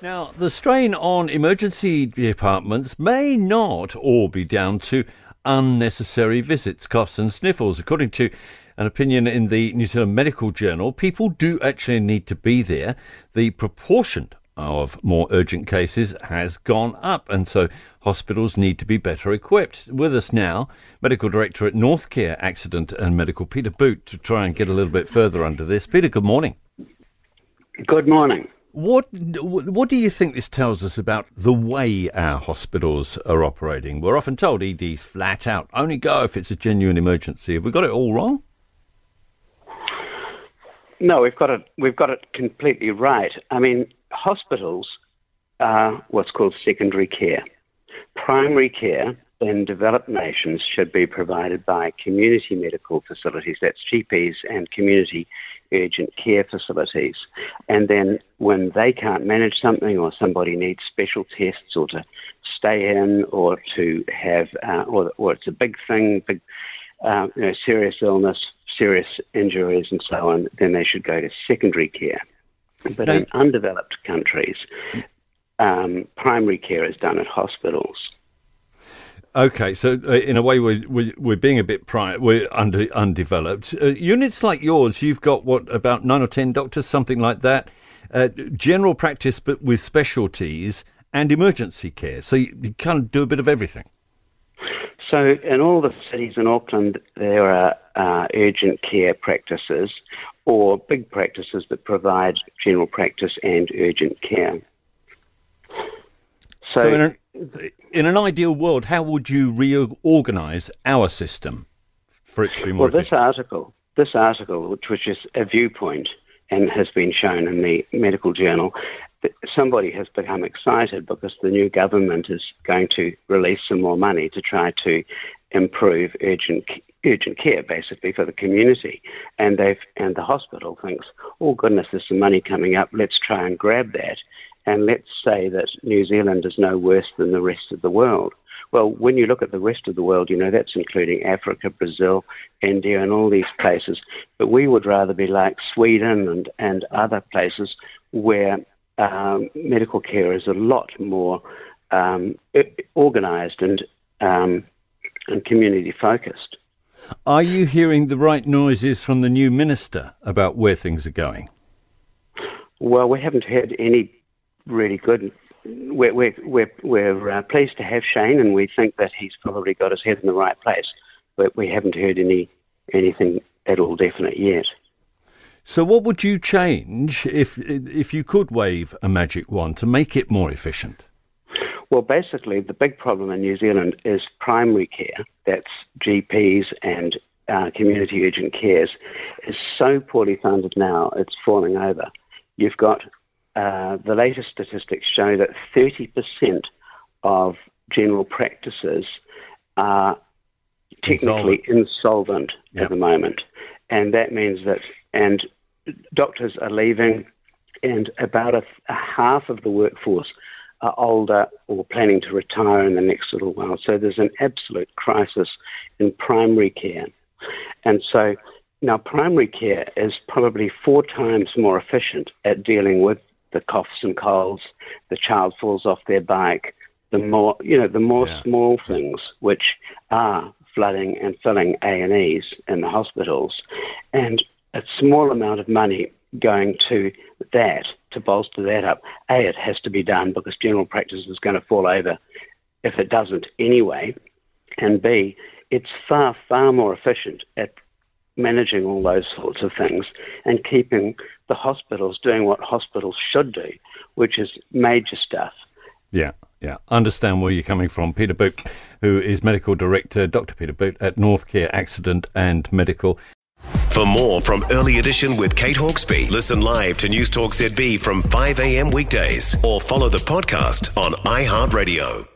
Now, the strain on emergency departments may not all be down to unnecessary visits, coughs, and sniffles. According to an opinion in the New Zealand Medical Journal, people do actually need to be there. The proportion of more urgent cases has gone up, and so hospitals need to be better equipped. With us now, Medical Director at Northcare Accident and Medical, Peter Boot, to try and get a little bit further under this. Peter, good morning. Good morning. What what do you think this tells us about the way our hospitals are operating? We're often told ED's flat out, only go if it's a genuine emergency. Have we got it all wrong? No, we've got it. We've got it completely right. I mean, hospitals are what's called secondary care. Primary care in developed nations should be provided by community medical facilities, that's GPs and community urgent care facilities. And then when they can't manage something or somebody needs special tests or to stay in or to have, uh, or, or it's a big thing, big, uh, you know, serious illness, serious injuries and so on, then they should go to secondary care. But in undeveloped countries, um, primary care is done at hospitals. Okay, so uh, in a way, we're, we're, we're being a bit pri- we're under, undeveloped. Uh, units like yours, you've got what about nine or ten doctors, something like that. Uh, general practice, but with specialties and emergency care. So you, you kind of do a bit of everything. So in all the cities in Auckland, there are uh, urgent care practices or big practices that provide general practice and urgent care. So, so in, an, uh, in, an, ideal world, how would you reorganise our system for it to be more? Well, efficient? this article, this article, which, which is a viewpoint and has been shown in the medical journal, somebody has become excited because the new government is going to release some more money to try to improve urgent urgent care basically for the community and they've and the hospital thinks oh goodness there's some money coming up let's try and grab that and let's say that New Zealand is no worse than the rest of the world. Well, when you look at the rest of the world, you know, that's including Africa, Brazil, India, and all these places. But we would rather be like Sweden and, and other places where um, medical care is a lot more um, organized and, um, and community focused. Are you hearing the right noises from the new minister about where things are going? Well, we haven't heard any really good. We're, we're, we're, we're uh, pleased to have Shane, and we think that he's probably got his head in the right place. But we haven't heard any anything at all definite yet. So, what would you change if if you could wave a magic wand to make it more efficient? Well, basically, the big problem in New Zealand is primary care. That's GPs and uh, community urgent cares is so poorly funded now, it's falling over. You've got uh, the latest statistics show that 30% of general practices are technically insolvent, insolvent yep. at the moment. And that means that, and doctors are leaving, and about a, a half of the workforce are older or planning to retire in the next little while. So there's an absolute crisis in primary care. And so now primary care is probably four times more efficient at dealing with the coughs and colds, the child falls off their bike, the more you know, the more yeah. small things which are flooding and filling A and E's in the hospitals, and a small amount of money going to that to bolster that up. A, it has to be done because general practice is going to fall over if it doesn't anyway, and B, it's far far more efficient at managing all those sorts of things and keeping the hospitals doing what hospitals should do, which is major stuff. Yeah, yeah. Understand where you're coming from. Peter Boot, who is medical director, Dr. Peter Boot at Northcare Accident and Medical. For more from Early Edition with Kate Hawkesby, listen live to News Talk ZB from 5 a.m. weekdays or follow the podcast on iHeartRadio.